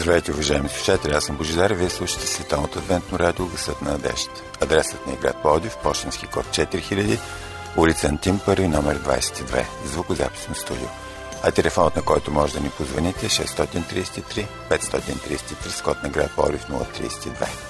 Здравейте, уважаеми слушатели, аз съм Божидар и вие слушате Световното адвентно радио Гъсът на надежда. Адресът на град Плодив, почтенски код 4000, улица Антим, първи номер 22, звукозаписно студио. А телефонът, на който може да ни позвоните е 633 533 с код на град Плодив 032.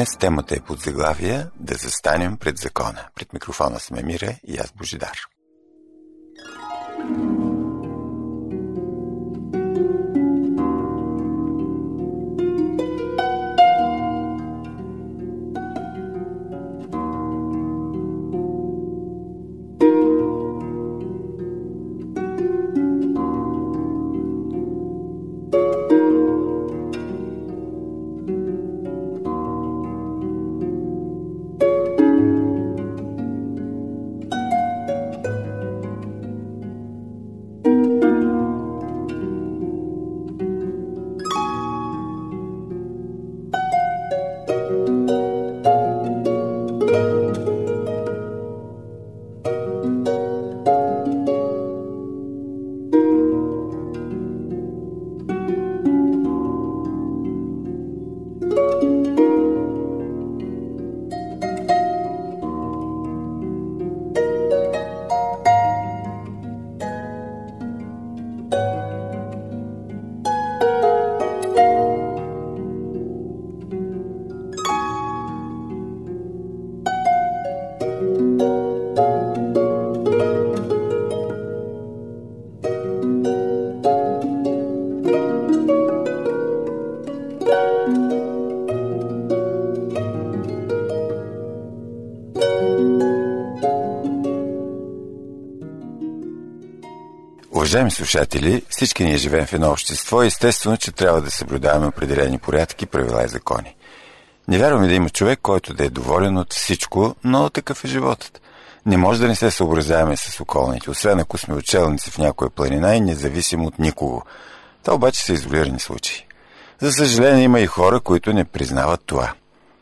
Днес темата е под заглавие Да застанем пред закона. Пред микрофона сме Мира и аз Божидар. Уважаеми слушатели, всички ние живеем в едно общество и естествено, че трябва да съблюдаваме определени порядки, правила и закони. Не вярваме да има човек, който да е доволен от всичко, но такъв е животът. Не може да не се съобразяваме с околните, освен ако сме учелници в някоя планина и независимо от никого. Това обаче са изолирани случаи. За съжаление има и хора, които не признават това.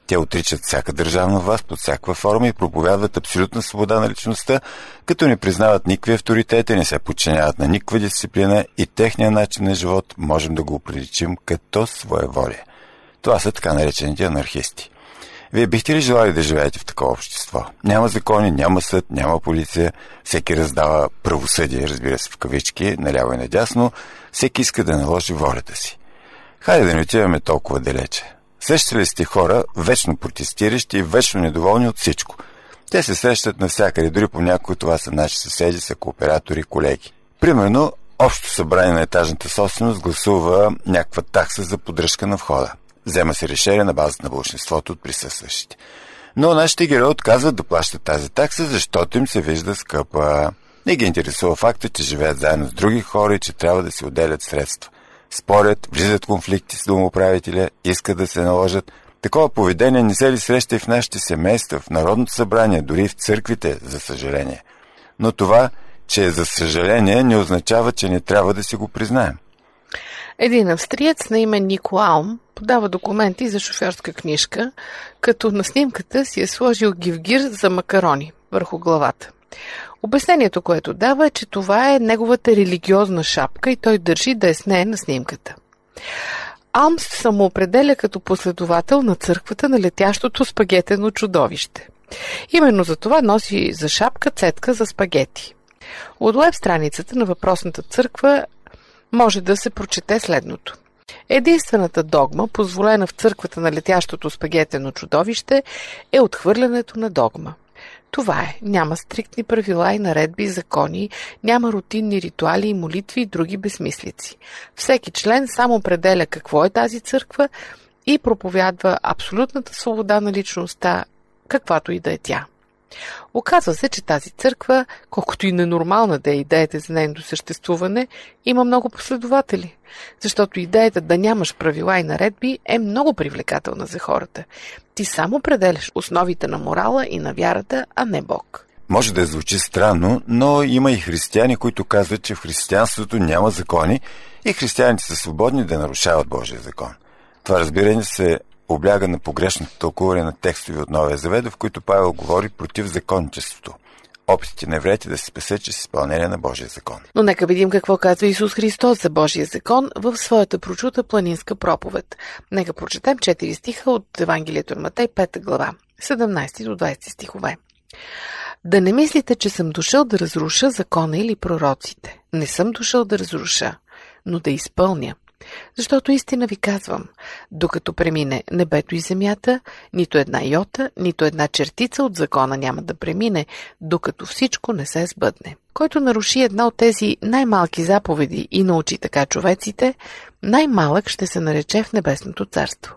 Те отричат всяка държавна власт под всякаква форма и проповядват абсолютна свобода на личността, като не признават никакви авторитети, не се подчиняват на никаква дисциплина и техния начин на живот можем да го оприличим като своеволие. Това са така наречените анархисти. Вие бихте ли желали да живеете в такова общество? Няма закони, няма съд, няма полиция, всеки раздава правосъдие, разбира се, в кавички, наляво и надясно, всеки иска да наложи волята си. Хайде да не отиваме толкова далече. Срещали сте хора, вечно протестиращи и вечно недоволни от всичко. Те се срещат навсякъде, дори по някои това са наши съседи, са кооператори, колеги. Примерно, Общо събрание на етажната собственост гласува някаква такса за поддръжка на входа. Взема се решение на базата на большинството от присъстващите. Но нашите герои отказват да плащат тази такса, защото им се вижда скъпа. Не ги интересува факта, че живеят заедно с други хора и че трябва да си отделят средства спорят, влизат конфликти с домоправителя, искат да се наложат. Такова поведение не се ли среща и в нашите семейства, в Народното събрание, дори в църквите, за съжаление. Но това, че е за съжаление, не означава, че не трябва да си го признаем. Един австриец на име Нико Алм подава документи за шофьорска книжка, като на снимката си е сложил гивгир за макарони върху главата. Обяснението, което дава е, че това е неговата религиозна шапка и той държи да е с нея на снимката. Алмс се самоопределя като последовател на църквата на летящото спагетено чудовище. Именно за това носи за шапка цетка за спагети. От веб страницата на въпросната църква може да се прочете следното. Единствената догма, позволена в църквата на летящото спагетено чудовище, е отхвърлянето на догма. Това е. Няма стриктни правила и наредби и закони, няма рутинни ритуали и молитви и други безмислици. Всеки член само определя какво е тази църква и проповядва абсолютната свобода на личността, каквато и да е тя. Оказва се, че тази църква, колкото и ненормална да е идеята за нейното съществуване, има много последователи. Защото идеята да нямаш правила и наредби е много привлекателна за хората. Ти само определяш основите на морала и на вярата, а не Бог. Може да звучи странно, но има и християни, които казват, че в християнството няма закони и християните са свободни да нарушават Божия закон. Това разбиране се обляга на погрешното тълкуване на текстове от Новия Завет, в които Павел говори против законничеството. Опитите на евреите да се спасят чрез изпълнение на Божия закон. Но нека видим какво казва Исус Христос за Божия закон в своята прочута планинска проповед. Нека прочетем 4 стиха от Евангелието на Матей, 5 глава, 17 до 20 стихове. Да не мислите, че съм дошъл да разруша закона или пророците. Не съм дошъл да разруша, но да изпълня – защото истина ви казвам, докато премине небето и земята, нито една йота, нито една чертица от закона няма да премине, докато всичко не се сбъдне. Който наруши една от тези най-малки заповеди и научи така човеците, най-малък ще се нарече в небесното царство.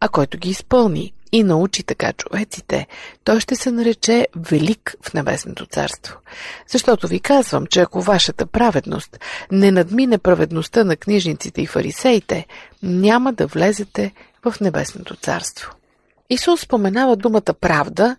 А който ги изпълни и научи така човеците, той ще се нарече Велик в Небесното царство. Защото ви казвам, че ако вашата праведност не надмине праведността на книжниците и фарисеите, няма да влезете в Небесното царство. Исус споменава думата правда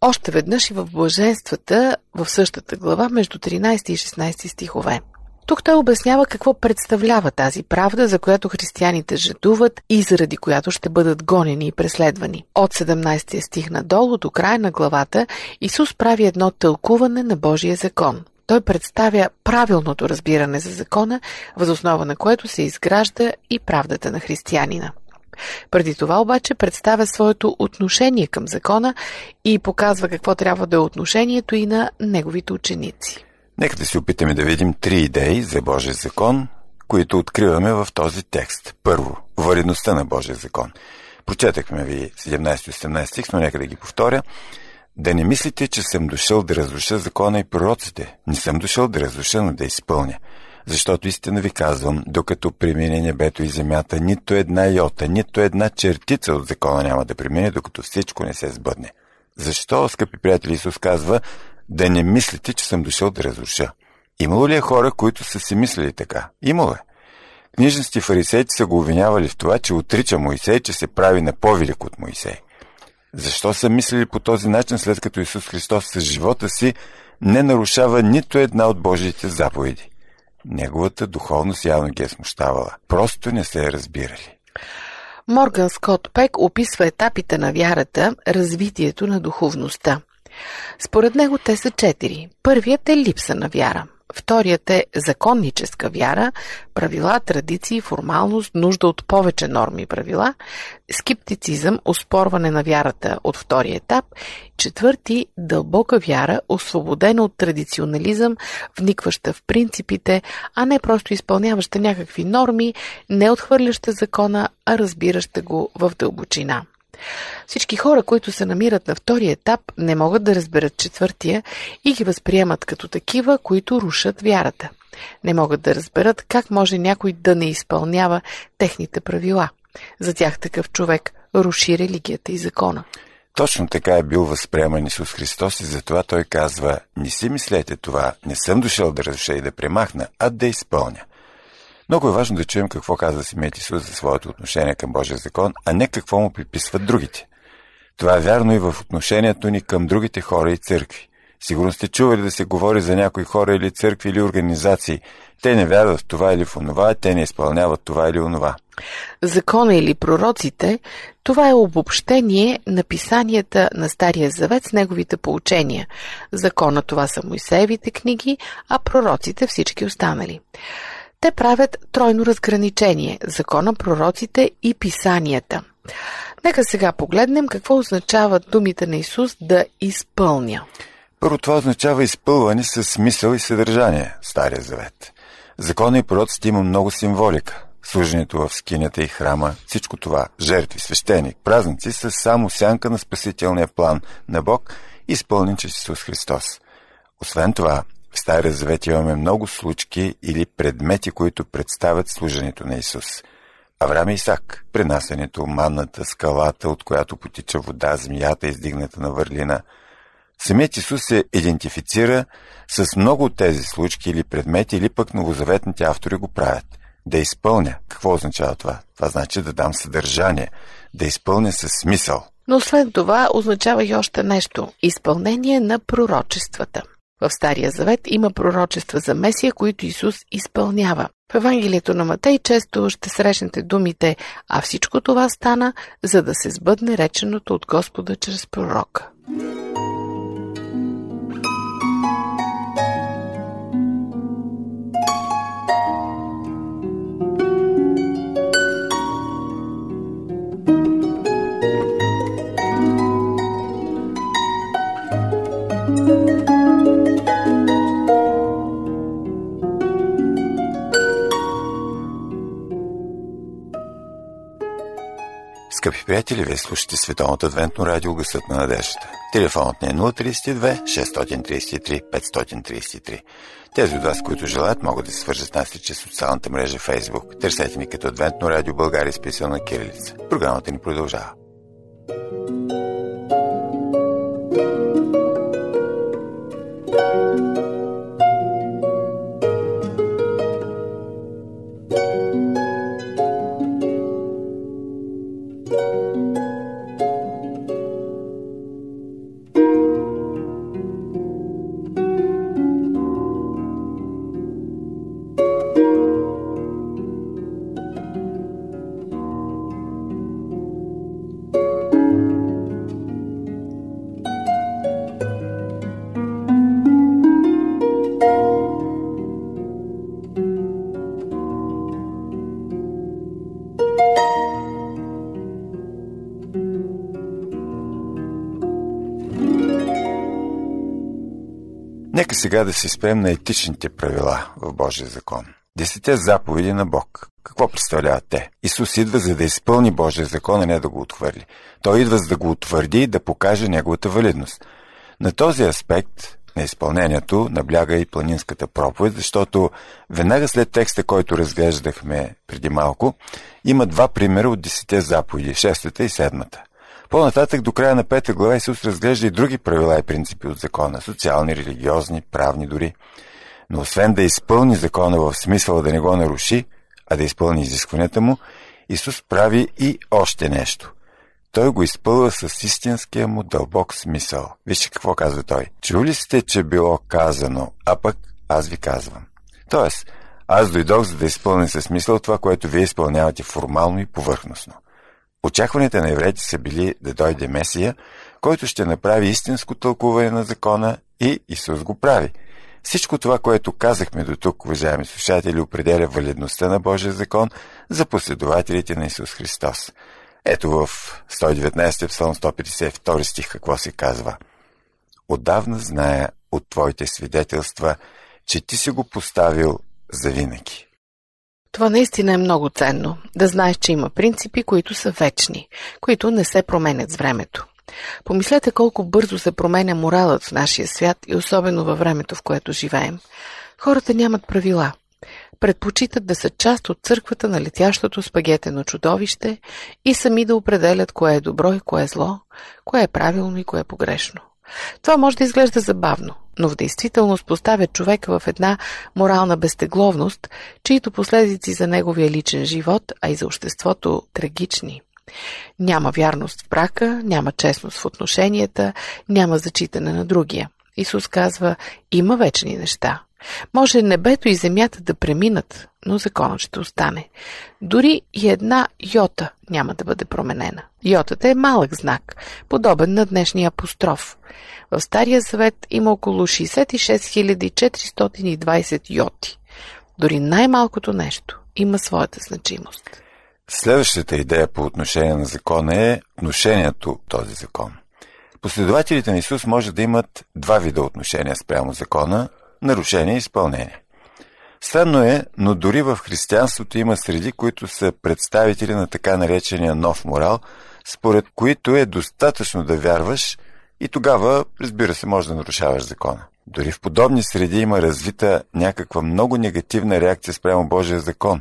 още веднъж и в блаженствата в същата глава между 13 и 16 стихове. Тук той обяснява какво представлява тази правда, за която християните жадуват и заради която ще бъдат гонени и преследвани. От 17 стих надолу до края на главата Исус прави едно тълкуване на Божия закон. Той представя правилното разбиране за закона, възоснова на което се изгражда и правдата на християнина. Преди това обаче представя своето отношение към закона и показва какво трябва да е отношението и на неговите ученици. Нека да се опитаме да видим три идеи за Божия закон, които откриваме в този текст. Първо, валидността на Божия закон. Прочетахме ви 17-18 стих, но нека да ги повторя. Да не мислите, че съм дошъл да разруша закона и пророците. Не съм дошъл да разруша, но да изпълня. Защото истина ви казвам, докато премине небето и земята, нито една йота, нито една чертица от закона няма да премине, докато всичко не се сбъдне. Защо, скъпи приятели, Исус казва, да не мислите, че съм дошъл да разруша. Имало ли е хора, които са си мислили така? Имало е. Книжниците фарисейци са го обвинявали в това, че отрича Моисей, че се прави на по-велик от Моисей. Защо са мислили по този начин, след като Исус Христос с живота си не нарушава нито една от Божиите заповеди? Неговата духовност явно ги е смущавала. Просто не се е разбирали. Морган Скот Пек описва етапите на вярата, развитието на духовността. Според него те са четири. Първият е липса на вяра. Вторият е законническа вяра, правила, традиции, формалност, нужда от повече норми и правила, скептицизъм, оспорване на вярата от втория етап, четвърти – дълбока вяра, освободена от традиционализъм, вникваща в принципите, а не просто изпълняваща някакви норми, не отхвърляща закона, а разбираща го в дълбочина. Всички хора, които се намират на втория етап, не могат да разберат четвъртия и ги възприемат като такива, които рушат вярата. Не могат да разберат как може някой да не изпълнява техните правила. За тях такъв човек руши религията и закона. Точно така е бил възприеман Исус Христос и затова той казва, не си мислете това, не съм дошъл да разруша и да премахна, а да изпълня. Много е важно да чуем какво казва Симеят Исус за своето отношение към Божия закон, а не какво му приписват другите. Това е вярно и в отношението ни към другите хора и църкви. Сигурно сте чували да се говори за някои хора или църкви или организации. Те не вярват в това или в онова, те не изпълняват това или онова. Закона или пророците, това е обобщение на писанията на Стария Завет с неговите поучения. Закона това са Моисеевите книги, а пророците всички останали. Те правят тройно разграничение – закона, пророците и писанията. Нека сега погледнем какво означават думите на Исус да изпълня. Първо това означава изпълване с смисъл и съдържание, Стария Завет. Закона и пророците има много символика. Служенето в скинята и храма, всичко това, жертви, свещеник, празници са само сянка на спасителния план на Бог, изпълнен чрез Исус Христос. Освен това, в Стария Завет имаме много случки или предмети, които представят служенето на Исус. Авраам и Исак, пренасенето, манната, скалата, от която потича вода, змията, издигната на върлина. Самият Исус се идентифицира с много от тези случки или предмети, или пък новозаветните автори го правят. Да изпълня. Какво означава това? Това значи да дам съдържание, да изпълня със смисъл. Но освен това означава и още нещо – изпълнение на пророчествата. В Стария Завет има пророчества за Месия, които Исус изпълнява. В Евангелието на Матей често ще срещнете думите «А всичко това стана, за да се сбъдне реченото от Господа чрез пророка». Скъпи приятели, вие слушате Световното адвентно радио Гъсът на надеждата. Телефонът ни е 032 633 533. Тези от вас, които желаят, могат да се свържат с нас чрез социалната мрежа Facebook. Търсете ни като Адвентно радио България с на кирилица. Програмата ни продължава. Нека сега да се спрем на етичните правила в Божия закон. Десете заповеди на Бог. Какво представляват те? Исус идва за да изпълни Божия закон, а не да го отхвърли. Той идва за да го утвърди и да покаже неговата валидност. На този аспект на изпълнението набляга и планинската проповед, защото веднага след текста, който разглеждахме преди малко, има два примера от десете заповеди, шестата и седмата. По-нататък до края на пета глава Исус разглежда и други правила и принципи от закона, социални, религиозни, правни дори. Но освен да изпълни закона в смисъл да не го наруши, а да изпълни изискванията му, Исус прави и още нещо. Той го изпълва с истинския му дълбок смисъл. Вижте какво казва той. Чули сте, че било казано, а пък аз ви казвам. Тоест, аз дойдох за да изпълня със смисъл това, което вие изпълнявате формално и повърхностно. Очакванията на евреите са били да дойде Месия, който ще направи истинско тълкуване на закона и Исус го прави. Всичко това, което казахме до тук, уважаеми слушатели, определя валидността на Божия закон за последователите на Исус Христос. Ето в 119 псалм 152 стих какво се казва. Отдавна зная от Твоите свидетелства, че Ти си го поставил за винаги. Това наистина е много ценно. Да знаеш, че има принципи, които са вечни, които не се променят с времето. Помислете колко бързо се променя моралът в нашия свят и особено във времето, в което живеем. Хората нямат правила. Предпочитат да са част от църквата на летящото спагетено чудовище и сами да определят кое е добро и кое е зло, кое е правилно и кое е погрешно. Това може да изглежда забавно, но в действителност поставя човека в една морална безтегловност, чието последици за неговия личен живот, а и за обществото трагични. Няма вярност в брака, няма честност в отношенията, няма зачитане на другия. Исус казва, има вечни неща. Може небето и земята да преминат, но законът ще остане. Дори и една йота няма да бъде променена. Йотата е малък знак, подобен на днешния апостроф. В Стария Завет има около 66 420 йоти. Дори най-малкото нещо има своята значимост. Следващата идея по отношение на закона е отношението този закон. Последователите на Исус може да имат два вида отношения спрямо закона – нарушение и изпълнение. Странно е, но дори в християнството има среди, които са представители на така наречения нов морал, според които е достатъчно да вярваш и тогава, разбира се, може да нарушаваш закона. Дори в подобни среди има развита някаква много негативна реакция спрямо Божия закон.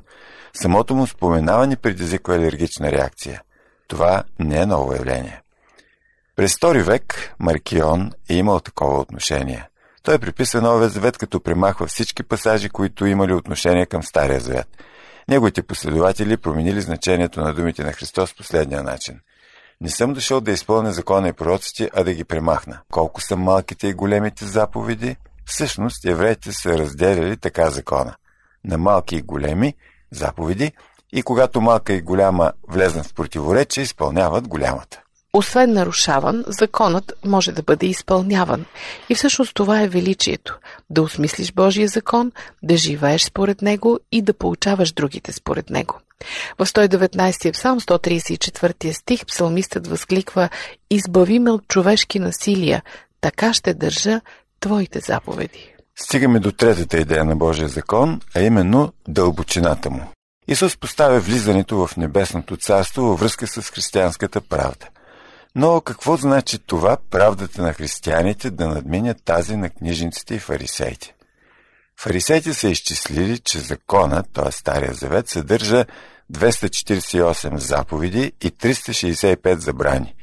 Самото му споменаване предизвиква алергична реакция. Това не е ново явление. През втори век Маркион е имал такова отношение. Той приписва Новия завет, като премахва всички пасажи, които имали отношение към Стария завет. Неговите последователи променили значението на думите на Христос последния начин. Не съм дошъл да изпълня закона и пророците, а да ги премахна. Колко са малките и големите заповеди? Всъщност, евреите са разделяли така закона. На малки и големи заповеди и когато малка и голяма влезнат в противоречие, изпълняват голямата. Освен нарушаван, законът може да бъде изпълняван. И всъщност това е величието – да осмислиш Божия закон, да живееш според него и да получаваш другите според него. В 119 псалм 134 стих псалмистът възкликва «Избави ме от човешки насилия, така ще държа Твоите заповеди». Стигаме до третата идея на Божия закон, а именно дълбочината му. Исус поставя влизането в небесното царство във връзка с християнската правда – но какво значи това правдата на християните да надминя тази на книжниците и фарисеите? Фарисеите са изчислили, че законът, т.е. Стария завет, съдържа 248 заповеди и 365 забрани.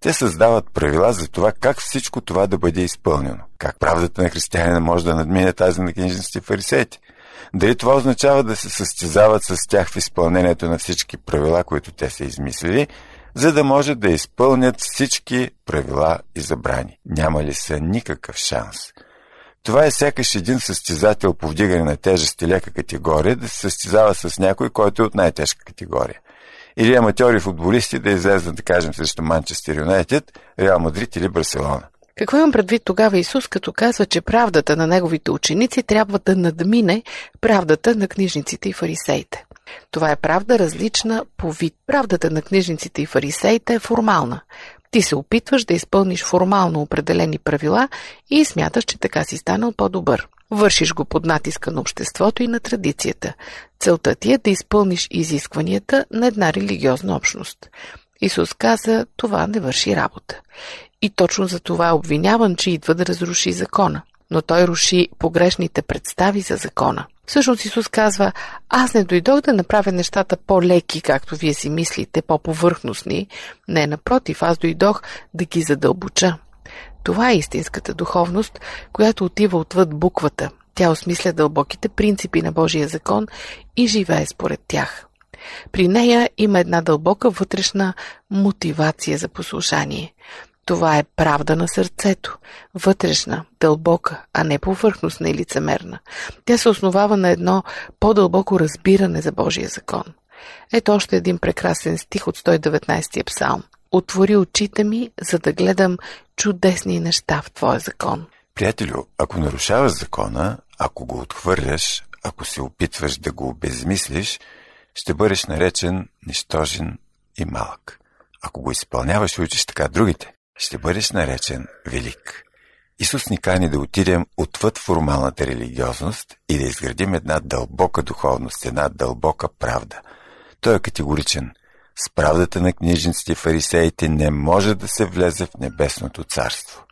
Те създават правила за това как всичко това да бъде изпълнено. Как правдата на християнина може да надмине тази на книжниците и фарисеите? Дали това означава да се състезават с тях в изпълнението на всички правила, които те са измислили, за да може да изпълнят всички правила и забрани. Няма ли са никакъв шанс? Това е сякаш един състезател по вдигане на тежести лека категория да се състезава с някой, който е от най-тежка категория. Или аматьори футболисти да излезнат, да кажем, срещу Манчестър Юнайтед, Реал Мадрид или Барселона. Какво имам предвид тогава Исус, като казва, че правдата на неговите ученици трябва да надмине правдата на книжниците и фарисеите? Това е правда различна по вид. Правдата на книжниците и фарисеите е формална. Ти се опитваш да изпълниш формално определени правила и смяташ, че така си станал по-добър. Вършиш го под натиска на обществото и на традицията. Целта ти е да изпълниш изискванията на една религиозна общност. Исус каза, това не върши работа. И точно за това е обвиняван, че идва да разруши закона. Но той руши погрешните представи за закона. Всъщност Исус казва, аз не дойдох да направя нещата по-леки, както вие си мислите, по-повърхностни. Не, напротив, аз дойдох да ги задълбоча. Това е истинската духовност, която отива отвъд буквата. Тя осмисля дълбоките принципи на Божия закон и живее според тях. При нея има една дълбока вътрешна мотивация за послушание. Това е правда на сърцето, вътрешна, дълбока, а не повърхностна и лицемерна. Тя се основава на едно по-дълбоко разбиране за Божия закон. Ето още един прекрасен стих от 119 псалм. Отвори очите ми, за да гледам чудесни неща в Твоя закон. Приятелю, ако нарушаваш закона, ако го отхвърляш, ако се опитваш да го обезмислиш, ще бъдеш наречен нищожен и малък. Ако го изпълняваш учиш така другите, ще бъдеш наречен велик. Исус ни кани да отидем отвъд формалната религиозност и да изградим една дълбока духовност, една дълбока правда. Той е категоричен. С правдата на книжниците и фарисеите не може да се влезе в небесното царство.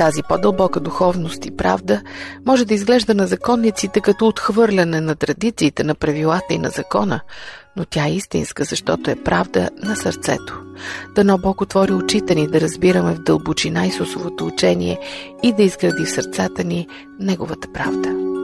Тази по-дълбока духовност и правда може да изглежда на законниците като отхвърляне на традициите, на правилата и на закона, но тя е истинска, защото е правда на сърцето. Дано Бог отвори очите ни да разбираме в дълбочина Исусовото учение и да изгради в сърцата ни Неговата правда.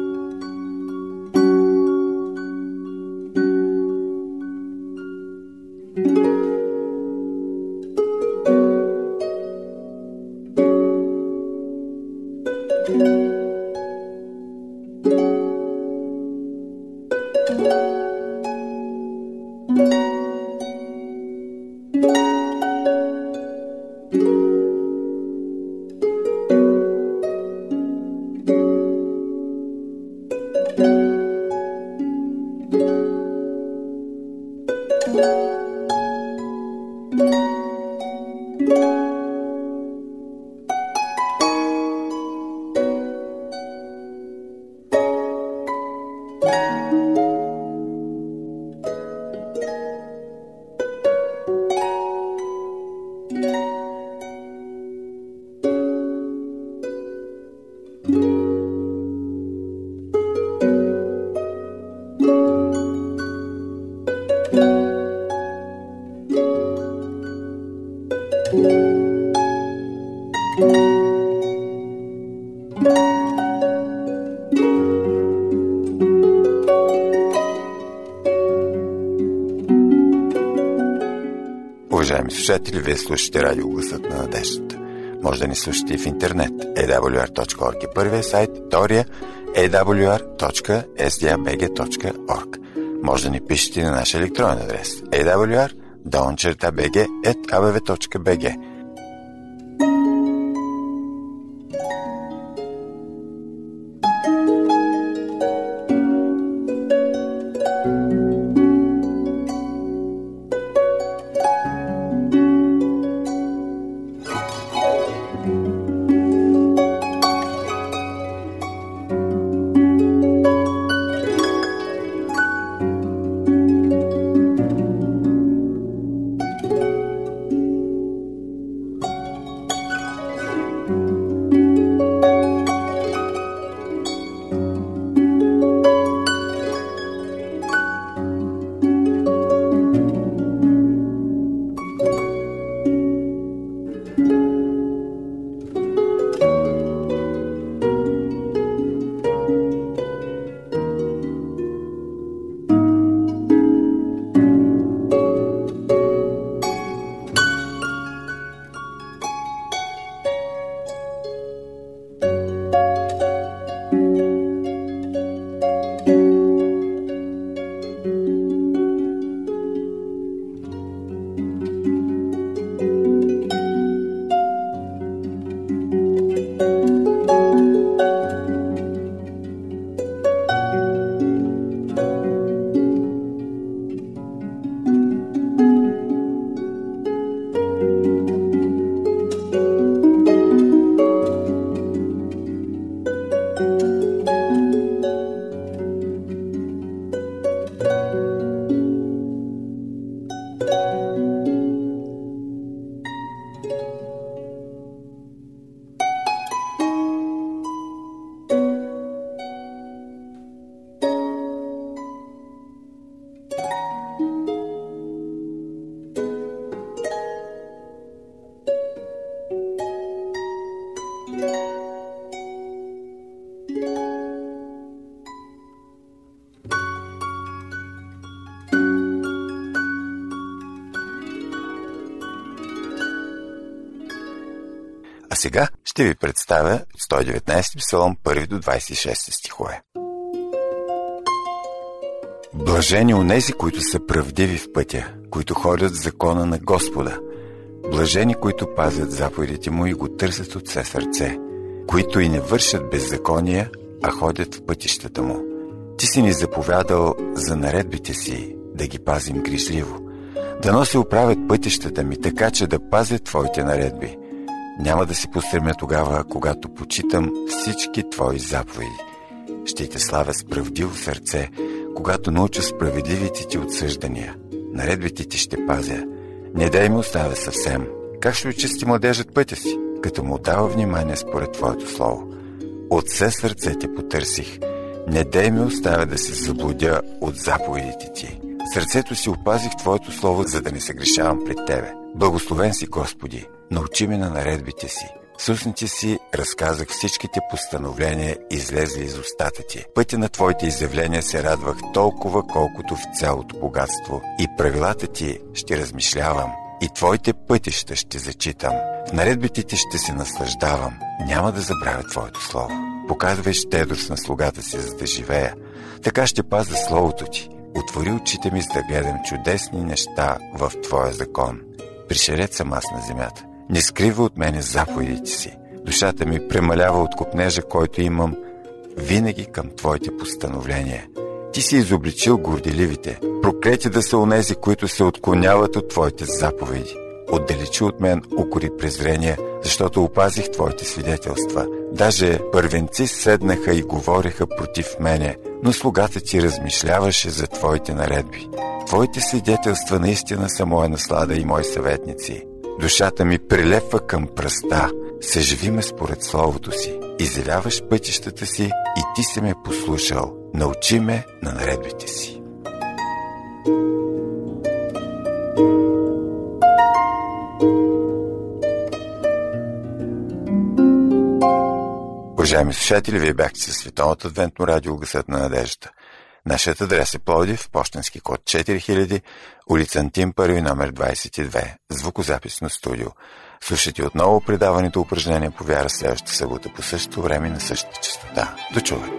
Уважаеми слушатели, вие слушате радио Гласът на надеждата. Може да ни слушате и в интернет. awr.org е първия сайт, втория awr.sdabg.org. Може да ни пишете на наш електронен адрес awr.bg.abv.bg ще ви представя 119 псалом 1 до 26 стихове. Блажени онези, които са правдиви в пътя, които ходят в закона на Господа. Блажени, които пазят заповедите му и го търсят от все сърце, които и не вършат беззакония, а ходят в пътищата му. Ти си ни заповядал за наредбите си, да ги пазим грижливо. Да носи оправят пътищата ми, така че да пазят Твоите наредби – няма да се постремя тогава, когато почитам всички Твои заповеди. Ще те славя с правдиво сърце, когато науча справедливите ти отсъждания. Наредбите ти ще пазя. Не дай му оставя съвсем. Как ще очисти младежът пътя си, като му дава внимание според Твоето слово? От все сърце те потърсих. Не дай ми оставя да се заблудя от заповедите ти. Сърцето си опазих Твоето слово, за да не се грешавам пред Тебе. Благословен си, Господи! Научи ме на наредбите си. С устните си разказах всичките постановления, излезли из устата ти. Пътя на твоите изявления се радвах толкова, колкото в цялото богатство. И правилата ти ще размишлявам. И твоите пътища ще зачитам. В наредбите ти ще се наслаждавам. Няма да забравя твоето слово. Показвай щедрост на слугата си, за да живея. Така ще пазя словото ти. Отвори очите ми, за да гледам чудесни неща в Твоя закон. Пришерец съм аз на земята. Не скрива от мене заповедите си. Душата ми премалява от купнежа, който имам винаги към Твоите постановления. Ти си изобличил горделивите. Проклети да са онези, които се отклоняват от Твоите заповеди. Отдалечи от мен укори презрения, защото опазих Твоите свидетелства. Даже първенци седнаха и говореха против мене – но слугата ти размишляваше за твоите наредби. Твоите свидетелства наистина са моя наслада и мои съветници. Душата ми прилепва към пръста. Съживи ме според словото си. Изявяваш пътищата си и ти си ме послушал. Научи ме на наредбите си. Уважаеми слушатели, вие бяхте със Световното адвентно радио Гъсът на надеждата. Нашият адрес е Плодив, почтенски код 4000, улица Антим първи, номер 22, звукозаписно студио. Слушайте отново предаването упражнения по вяра следващата събота по същото време на същата частота. До чуване!